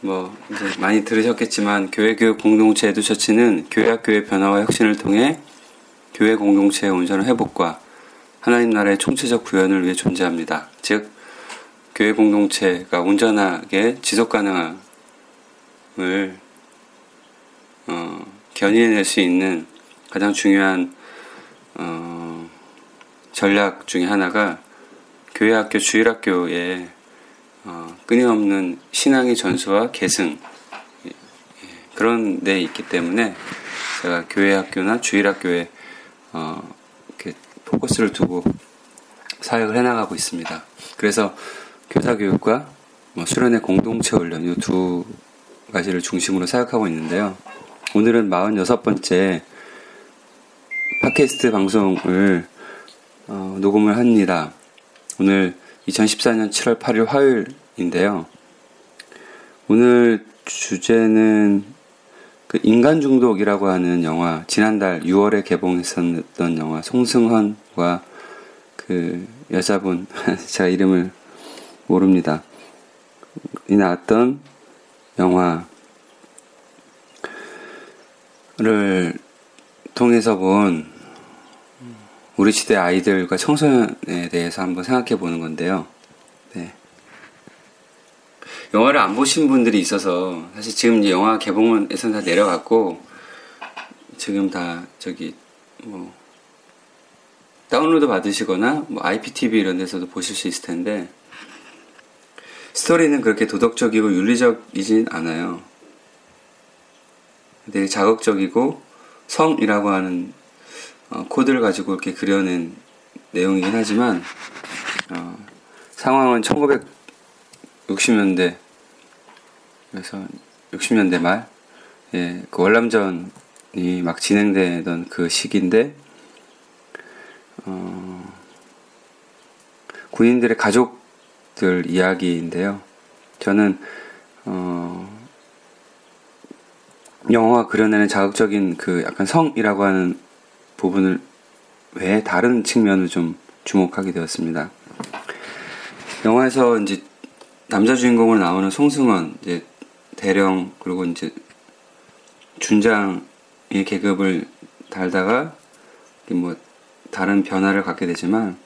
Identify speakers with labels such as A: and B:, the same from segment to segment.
A: 뭐 이제 많이 들으셨겠지만 교회 교육 공동체 에듀처치는 교회학교의 변화와 혁신을 통해 교회 공동체의 온전한 회복과 하나님 나라의 총체적 구현을 위해 존재합니다. 즉 교회 공동체가 온전하게 지속 가능함을 어, 견인해낼 수 있는 가장 중요한 어, 전략 중에 하나가 교회 학교 주일학교의 어, 끊임없는 신앙의 전수와 계승 예, 예, 그런 데 있기 때문에 제가 교회 학교나 주일 학교에 어, 이렇게 포커스를 두고 사역을 해나가고 있습니다. 그래서 교사 교육과 뭐 수련의 공동체 훈련 이 두 가지를 중심으로 사역하고 있는데요. 오늘은 46번째 팟캐스트 방송을 어, 녹음을 합니다. 오늘 2014년 7월 8일 화요일인데요. 오늘 주제는 그 인간 중독이라고 하는 영화 지난달 6월에 개봉했었던 영화 송승헌과 그 여자분 제가 이름을 모릅니다. 이 나왔던 영화를 통해서 본 우리 시대 아이들과 청소년에 대해서 한번 생각해 보는 건데요. 네. 영화를 안 보신 분들이 있어서 사실 지금 영화 개봉에서는 다 내려갔고 지금 다 저기 뭐 다운로드 받으시거나 뭐 IPTV 이런 데서도 보실 수 있을 텐데 스토리는 그렇게 도덕적이고 윤리적이진 않아요. 되게 자극적이고 성이라고 하는 어, 코드를 가지고 이렇게 그려낸 내용이긴 하지만 어, 상황은 1960년대 그래서 60년대 말 예, 그 월남전이 막 진행되던 그 시기인데 어, 군인들의 가족들 이야기인데요. 저는 어, 영화가 그려내는 자극적인 그 약간 성이라고 하는 부분을 외에 다른 측면을 좀 주목하게 되었습니다. 영화에서 이제 남자 주인공으로 나오는 송승헌, 이제 대령 그리고 이제 준장의 계급을 달다가 뭐 다른 변화를 갖게 되지만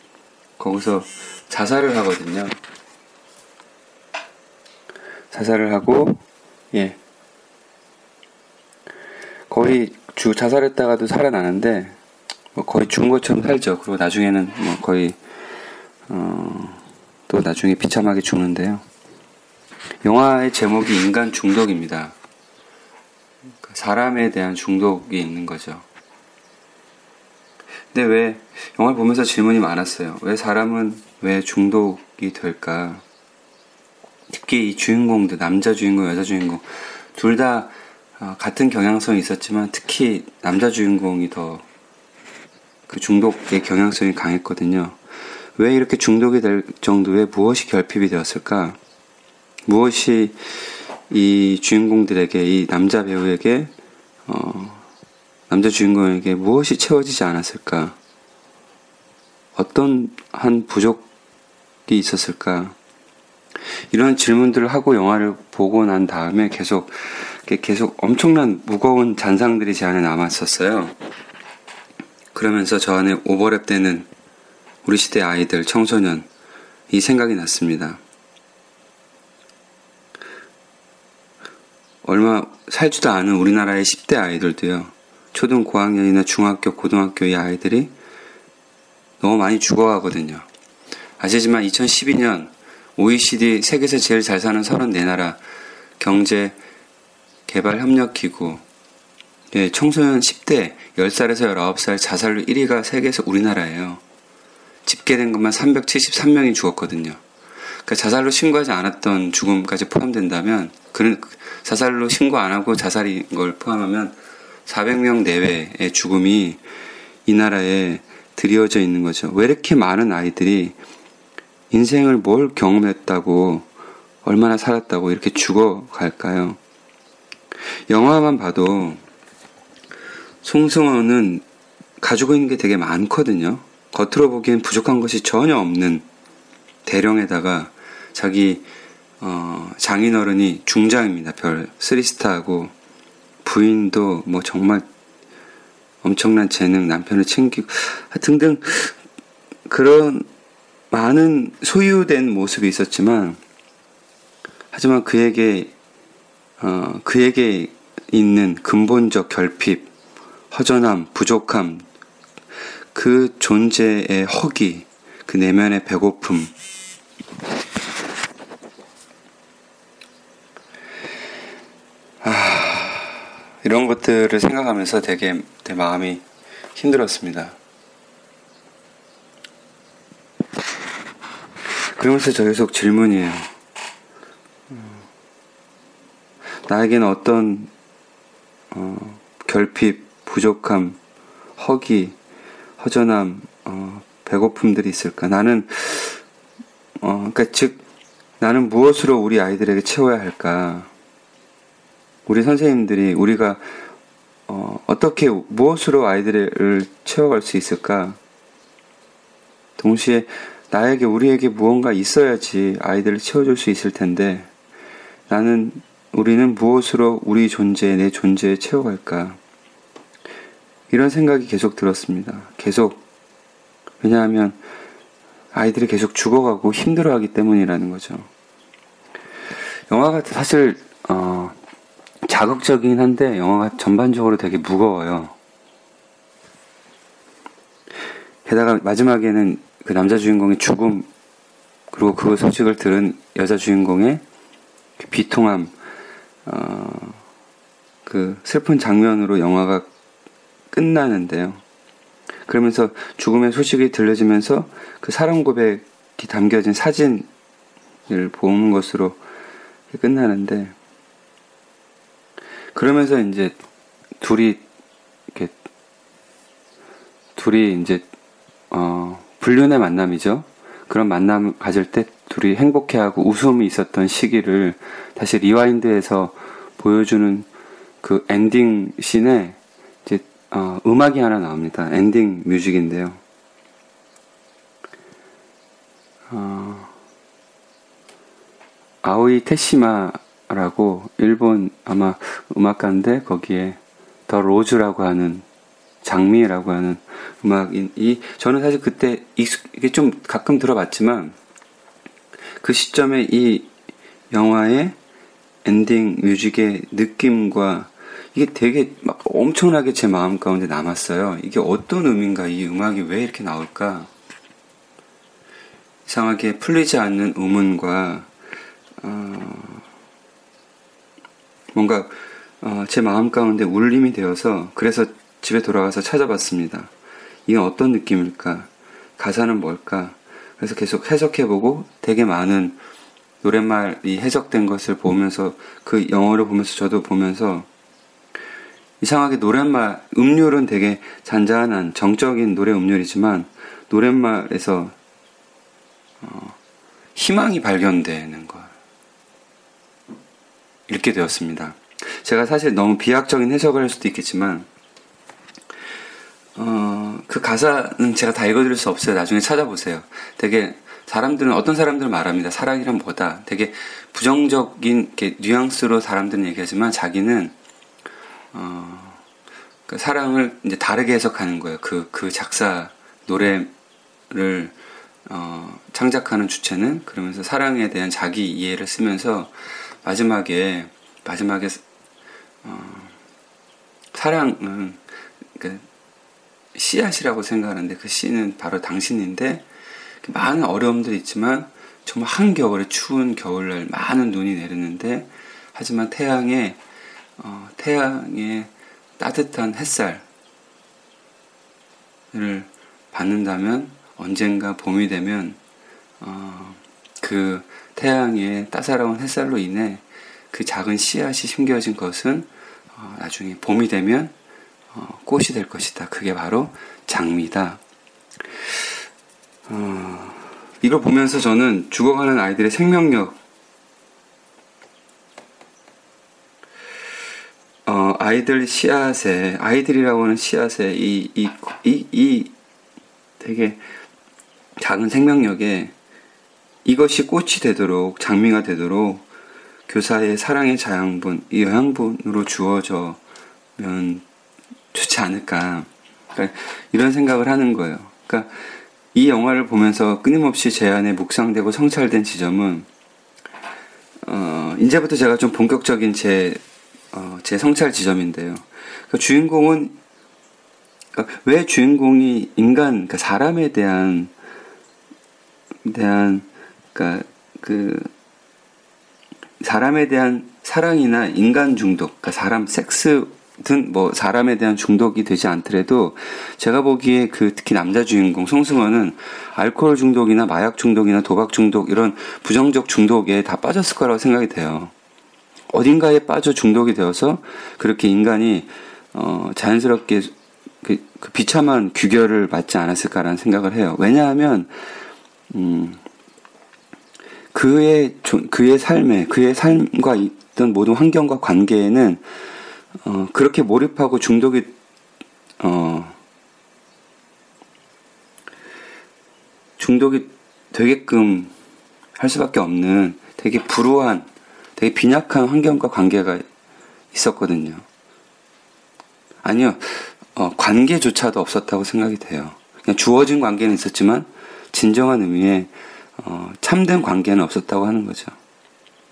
A: 거기서 자살을 하거든요. 자살을 하고 예 거의 주 자살했다가도 살아나는데 뭐 거의 죽은 것처럼 살죠. 그리고 나중에는 뭐 거의 어, 또 나중에 비참하게 죽는데요. 영화의 제목이 인간 중독입니다. 그러니까 사람에 대한 중독이 있는 거죠. 근데 왜 영화를 보면서 질문이 많았어요. 왜 사람은 왜 중독이 될까? 특히 이 주인공들 남자 주인공, 여자 주인공 둘 다 같은 경향성이 있었지만 특히 남자 주인공이 더 그 중독의 경향성이 강했거든요. 왜 이렇게 중독이 될 정도의 무엇이 결핍이 되었을까? 무엇이 이 주인공들에게 이 남자 배우에게 어, 남자 주인공에게 무엇이 채워지지 않았을까? 어떤 한 부족이 있었을까? 이런 질문들을 하고 영화를 보고 난 다음에 계속 계속 엄청난 무거운 잔상들이 제 안에 남았었어요. 그러면서 저 안에 오버랩되는 우리 시대 아이들, 청소년 이 생각이 났습니다. 얼마 살지도 않은 우리나라의 10대 아이들도요. 초등 고학년이나 중학교, 고등학교의 아이들이 너무 많이 죽어가거든요. 아시지만 2012년 OECD 세계에서 제일 잘 사는 34나라 경제 개발 협력 기구 예, 청소년 10대 10살에서 19살 자살로 1위가 세계에서 우리나라예요. 집계된 것만 373명이 죽었거든요. 그러니까 자살로 신고하지 않았던 죽음까지 포함된다면 그는 자살로 신고 안 하고 자살인 걸 포함하면 400명 내외의 죽음이 이 나라에 드리워져 있는 거죠. 왜 이렇게 많은 아이들이 인생을 뭘 경험했다고 얼마나 살았다고 이렇게 죽어갈까요? 영화만 봐도 송승헌은 가지고 있는 게 되게 많거든요. 겉으로 보기엔 부족한 것이 전혀 없는 대령에다가 자기 어, 장인어른이 중장입니다. 별 3스타하고 부인도 뭐 정말 엄청난 재능 남편을 챙기고 등등 그런 많은 소유된 모습이 있었지만 하지만 그에게 어, 그에게 있는 근본적 결핍, 허전함, 부족함, 그 존재의 허기, 그 내면의 배고픔, 아, 이런 것들을 생각하면서 되게 내 마음이 힘들었습니다. 그러면서 저 계속 질문이에요. 나에게는 어떤 어, 결핍, 부족함, 허기, 허전함, 어, 배고픔들이 있을까? 나는 어, 그러니까 즉 나는 무엇으로 우리 아이들에게 채워야 할까? 우리 선생님들이 우리가 어, 어떻게 무엇으로 아이들을 채워갈 수 있을까? 동시에 나에게 우리에게 무언가 있어야지 아이들을 채워줄 수 있을 텐데 나는 우리는 무엇으로 우리 존재, 내 존재에 채워갈까? 이런 생각이 계속 들었습니다. 계속. 왜냐하면 아이들이 계속 죽어가고 힘들어하기 때문이라는 거죠. 영화가 사실, 어, 자극적이긴 한데 영화가 전반적으로 되게 무거워요. 게다가 마지막에는 그 남자 주인공의 죽음, 그리고 그 소식을 들은 여자 주인공의 그 비통함, 어, 그 슬픈 장면으로 영화가 끝나는데요. 그러면서 죽음의 소식이 들려지면서 그 사랑 고백이 담겨진 사진을 보는 것으로 끝나는데 그러면서 이제 둘이 이렇게 둘이 이제 어 불륜의 만남이죠. 그런 만남 가질 때 둘이 행복해하고 웃음이 있었던 시기를 다시 rewind해서 보여주는 그 ending scene에 어, 음악이 하나 나옵니다. ending music인데요. 어, 아오이 테시마라고 일본 아마 음악가인데 거기에 The Rose라고 하는 장미라고 하는 음악인 이 저는 사실 그때 익숙 이게 좀 가끔 들어봤지만 그 시점에 이 영화의 엔딩 뮤직의 느낌과 이게 되게 막 엄청나게 제 마음 가운데 남았어요. 이게 어떤 의미인가, 이 음악이 왜 이렇게 나올까? 이상하게 풀리지 않는 의문과, 어, 뭔가, 어, 제 마음 가운데 울림이 되어서, 그래서 집에 돌아가서 찾아봤습니다. 이게 어떤 느낌일까? 가사는 뭘까? 그래서 계속 해석해보고 되게 많은 노랫말이 해석된 것을 보면서 그 영어를 보면서 저도 보면서 이상하게 노랫말 음률은 되게 잔잔한 정적인 노래 음률이지만 노랫말에서 어, 희망이 발견되는 걸 읽게 되었습니다. 제가 사실 너무 비약적인 해석을 할 수도 있겠지만 어, 그 가사는 제가 다 읽어드릴 수 없어요. 나중에 찾아보세요. 되게 사람들은 어떤 사람들은 말합니다. 사랑이란 뭐다. 되게 부정적인 게 뉘앙스로 사람들은 얘기하지만 자기는 어, 그 사랑을 이제 다르게 해석하는 거예요. 그, 그 작사 노래를 어, 창작하는 주체는 그러면서 사랑에 대한 자기 이해를 쓰면서 마지막에 마지막에 어, 사랑은 그 씨앗이라고 생각하는데 그 씨는 바로 당신인데 많은 어려움들이 있지만 정말 한겨울에 추운 겨울날 많은 눈이 내리는데 하지만 태양의 어, 태양의 따뜻한 햇살을 받는다면 언젠가 봄이 되면 어, 그 태양의 따사로운 햇살로 인해 그 작은 씨앗이 심겨진 것은 어, 나중에 봄이 되면 어, 꽃이 될 것이다. 그게 바로 장미다. 어, 이걸 보면서 저는 죽어가는 아이들의 생명력, 어, 아이들 씨앗에, 아이들이라고 하는 씨앗에 이, 이, 이, 이 되게 작은 생명력에 이것이 꽃이 되도록, 장미가 되도록 교사의 사랑의 자양분, 이 영양분으로 주어져면 좋지 않을까. 그러니까 이런 생각을 하는 거예요. 그러니까 이 영화를 보면서 끊임없이 제 안에 묵상되고 성찰된 지점은 어, 이제부터 제가 좀 본격적인 제, 어, 제 성찰 지점인데요. 그 주인공은 그러니까 왜 주인공이 인간, 그러니까 사람에 대한 대한 그러니까 그 사람에 대한 사랑이나 인간 중독, 그러니까 사람 섹스 든 뭐 사람에 대한 중독이 되지 않더라도 제가 보기에 그 특히 남자 주인공 송승헌은 알코올 중독이나 마약 중독이나 도박 중독 이런 부정적 중독에 다 빠졌을 거라고 생각이 돼요. 어딘가에 빠져 중독이 되어서 그렇게 인간이 어 자연스럽게 그, 그 비참한 규결을 맞지 않았을까라는 생각을 해요. 왜냐하면 음 그의 그의 삶에 그의 삶과 있던 모든 환경과 관계에는 어, 그렇게 몰입하고 중독이 어, 중독이 되게끔 할 수밖에 없는 되게 불우한, 되게 빈약한 환경과 관계가 있었거든요. 아니요, 어, 관계조차도 없었다고 생각이 돼요. 그냥 주어진 관계는 있었지만 진정한 의미의 어, 참된 관계는 없었다고 하는 거죠.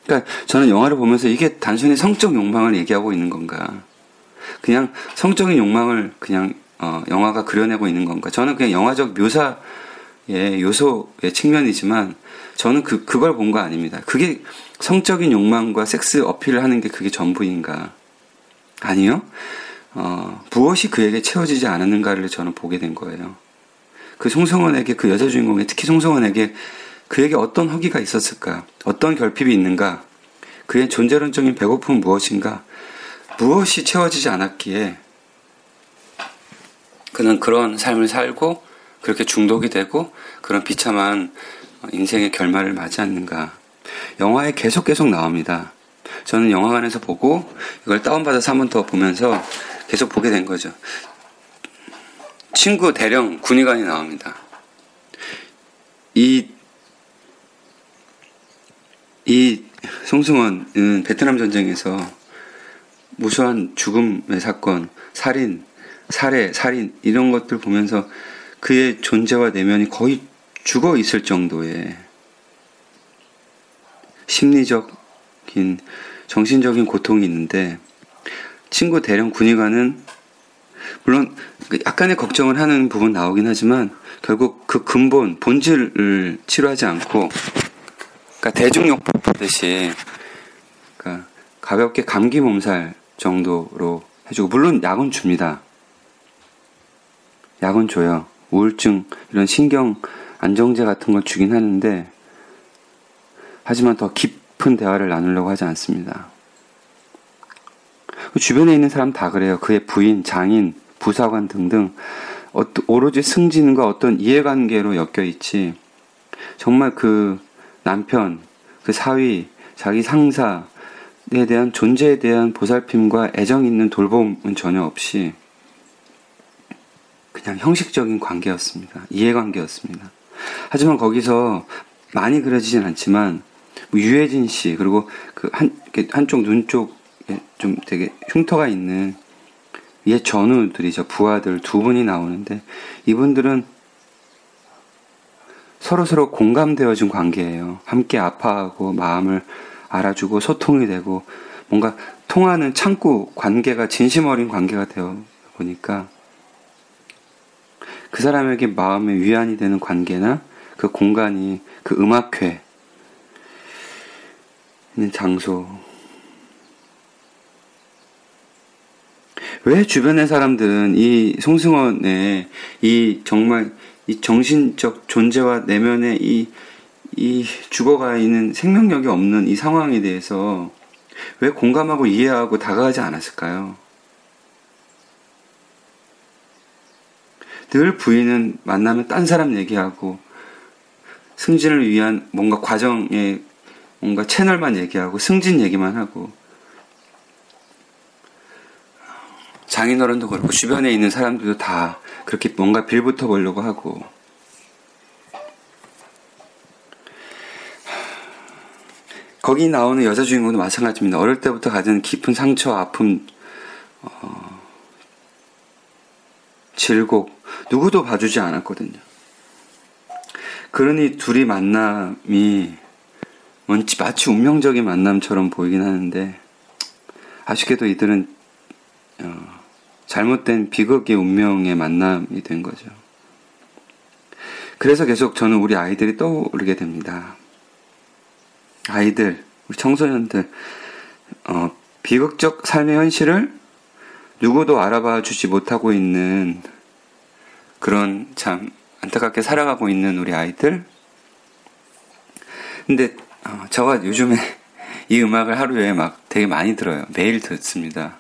A: 그러니까 저는 영화를 보면서 이게 단순히 성적 욕망을 얘기하고 있는 건가? 그냥 성적인 욕망을 그냥 어, 영화가 그려내고 있는 건가? 저는 그냥 영화적 묘사의 요소의 측면이지만 저는 그 그걸 본 거 아닙니다. 그게 성적인 욕망과 섹스 어필을 하는 게 그게 전부인가? 아니요. 어, 무엇이 그에게 채워지지 않았는가를 저는 보게 된 거예요. 그 송성원에게 그 여자 주인공에 특히 송성원에게 그에게 어떤 허기가 있었을까? 어떤 결핍이 있는가? 그의 존재론적인 배고픔은 무엇인가? 무엇이 채워지지 않았기에 그는 그런 삶을 살고 그렇게 중독이 되고 그런 비참한 인생의 결말을 맞이했는가? 영화에 계속 계속 나옵니다. 저는 영화관에서 보고 이걸 다운받아서 한 번 더 보면서 계속 보게 된 거죠. 친구 대령 군의관이 나옵니다. 이, 이 송승헌은 베트남 전쟁에서 무수한 죽음의 사건, 살인, 살해, 살인 이런 것들 보면서 그의 존재와 내면이 거의 죽어 있을 정도의 심리적인 정신적인 고통이 있는데 친구 대령 군의관은 물론 그 약간의 걱정을 하는 부분 나오긴 하지만 결국 그 근본 본질을 치료하지 않고 그러니까 대중요법 보듯이 그러니까 가볍게 감기 몸살 정도로 해주고 물론 약은 줍니다. 약은 줘요. 우울증 이런 신경 안정제 같은 걸 주긴 하는데 하지만 더 깊은 대화를 나누려고 하지 않습니다. 그 주변에 있는 사람 다 그래요. 그의 부인, 장인, 부사관 등등 오로지 승진과 어떤 이해관계로 엮여 있지. 정말 그 남편, 그 사위, 자기 상사, 에 대한 존재에 대한 보살핌과 애정 있는 돌봄은 전혀 없이 그냥 형식적인 관계였습니다. 이해관계였습니다. 하지만 거기서 많이 그려지진 않지만 뭐 유해진 씨 그리고 그 한 한쪽 눈 쪽에 좀 되게 흉터가 있는 옛 전우들이죠 부하들 두 분이 나오는데 이분들은 서로 서로 공감되어진 관계예요. 함께 아파하고 마음을 알아주고 소통이 되고 뭔가 통하는 창구 관계가 진심 어린 관계가 되어 보니까 그 사람에게 마음의 위안이 되는 관계나 그 공간이 그 음악회 있는 장소. 왜 주변의 사람들은 이 송승헌의 이 정말 이 정신적 존재와 내면의 이, 이 죽어가 있는 생명력이 없는 이 상황에 대해서 왜 공감하고 이해하고 다가가지 않았을까요? 늘 부인은 만나면 딴 사람 얘기하고 승진을 위한 뭔가 과정에 뭔가 채널만 얘기하고 승진 얘기만 하고 장인어른도 그렇고 주변에 있는 사람들도 다 그렇게 뭔가 빌붙어 보려고 하고 거기 나오는 여자 주인공도 마찬가지입니다. 어릴 때부터 가진 깊은 상처, 아픔, 어, 질곡 누구도 봐주지 않았거든요. 그러니 둘이 만남이 뭔지 마치 운명적인 만남처럼 보이긴 하는데 아쉽게도 이들은 어, 잘못된 비극의 운명의 만남이 된 거죠. 그래서 계속 저는 우리 아이들이 떠오르게 됩니다. 아이들, 우리 청소년들, 어, 비극적 삶의 현실을 누구도 알아봐 주지 못하고 있는 그런 참 안타깝게 살아가고 있는 우리 아이들. 근데 어, 저가 요즘에 이 음악을 하루에 막 되게 많이 들어요. 매일 듣습니다.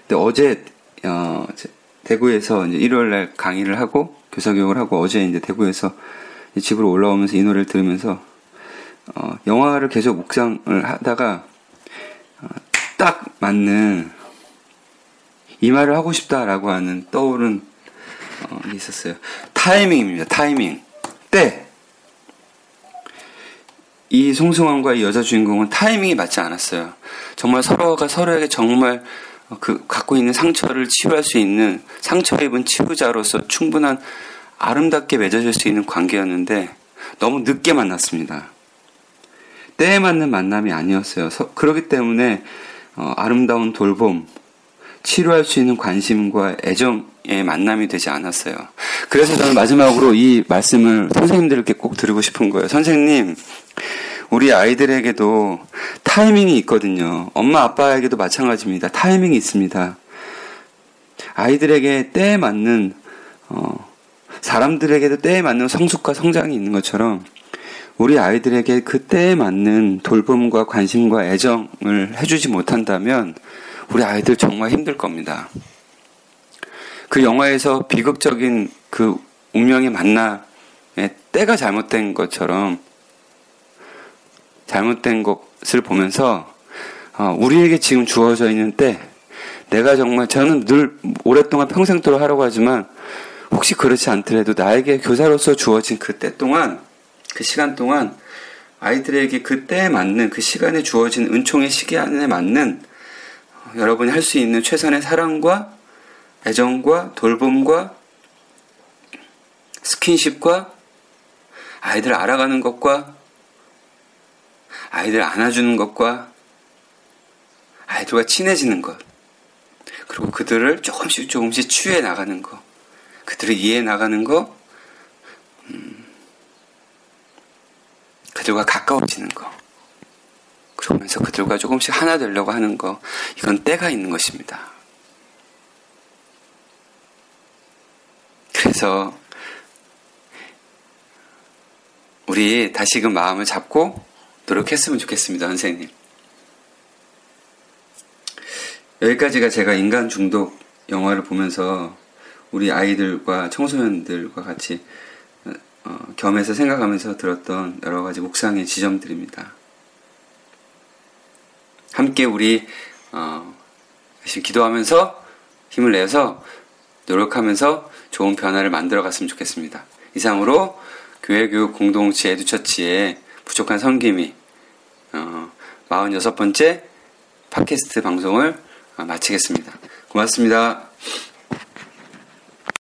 A: 근데 어제 어, 대구에서 이제 일요일 날 강의를 하고 교사 교육을 하고 어제 이제 대구에서 집으로 올라오면서 이 노래를 들으면서 어, 영화를 계속 묵상을 하다가 어, 딱 맞는 이 말을 하고 싶다라고 하는 떠오른 어, 있었어요. 타이밍입니다. 타이밍. 때. 이 송승환과 이 여자 주인공은 타이밍이 맞지 않았어요. 정말 서로가 서로에게 정말 그 갖고 있는 상처를 치유할 수 있는 상처 입은 치유자로서 충분한 아름답게 맺어질 수 있는 관계였는데 너무 늦게 만났습니다. 때에 맞는 만남이 아니었어요. 서, 그렇기 때문에 어, 아름다운 돌봄, 치료할 수 있는 관심과 애정의 만남이 되지 않았어요. 그래서 저는 마지막으로 이 말씀을 선생님들께 꼭 드리고 싶은 거예요. 선생님, 우리 아이들에게도 타이밍이 있거든요. 엄마 아빠에게도 마찬가지입니다. 타이밍이 있습니다. 아이들에게 때에 맞는 어, 사람들에게도 때에 맞는 성숙과 성장이 있는 것처럼 우리 아이들에게 그 때에 맞는 돌봄과 관심과 애정을 해주지 못한다면 우리 아이들 정말 힘들 겁니다. 그 영화에서 비극적인 그 운명의 만남의 때가 잘못된 것처럼 잘못된 것을 보면서 어, 우리에게 지금 주어져 있는 때 내가 정말 저는 늘 오랫동안 평생도록 하려고 하지만 혹시 그렇지 않더라도 나에게 교사로서 주어진 그때 동안 그 시간 동안 아이들에게 그 때에 맞는 그 시간에 주어진 은총의 시간에 맞는 여러분이 할 수 있는 최선의 사랑과 애정과 돌봄과 스킨십과 아이들을 알아가는 것과 아이들 안아주는 것과 아이들과 친해지는 것 그리고 그들을 조금씩 조금씩 취해 나가는 것 그들을 이해해 나가는 것 그들과 가까워지는 것 그러면서 그들과 조금씩 하나 되려고 하는 거, 이건 때가 있는 것입니다. 그래서 우리 다시금 마음을 잡고 노력했으면 좋겠습니다, 선생님. 여기까지가 제가 인간 중독 영화를 보면서 우리 아이들과 청소년들과 같이 어, 겸해서 생각하면서 들었던 여러 가지 묵상의 지점들입니다. 함께 우리 어, 열심히 기도하면서 힘을 내서 노력하면서 좋은 변화를 만들어 갔으면 좋겠습니다. 이상으로 교회 교육 공동체 에듀처치의 부족한 섬김이 어, 46번째 팟캐스트 방송을 마치겠습니다. 고맙습니다.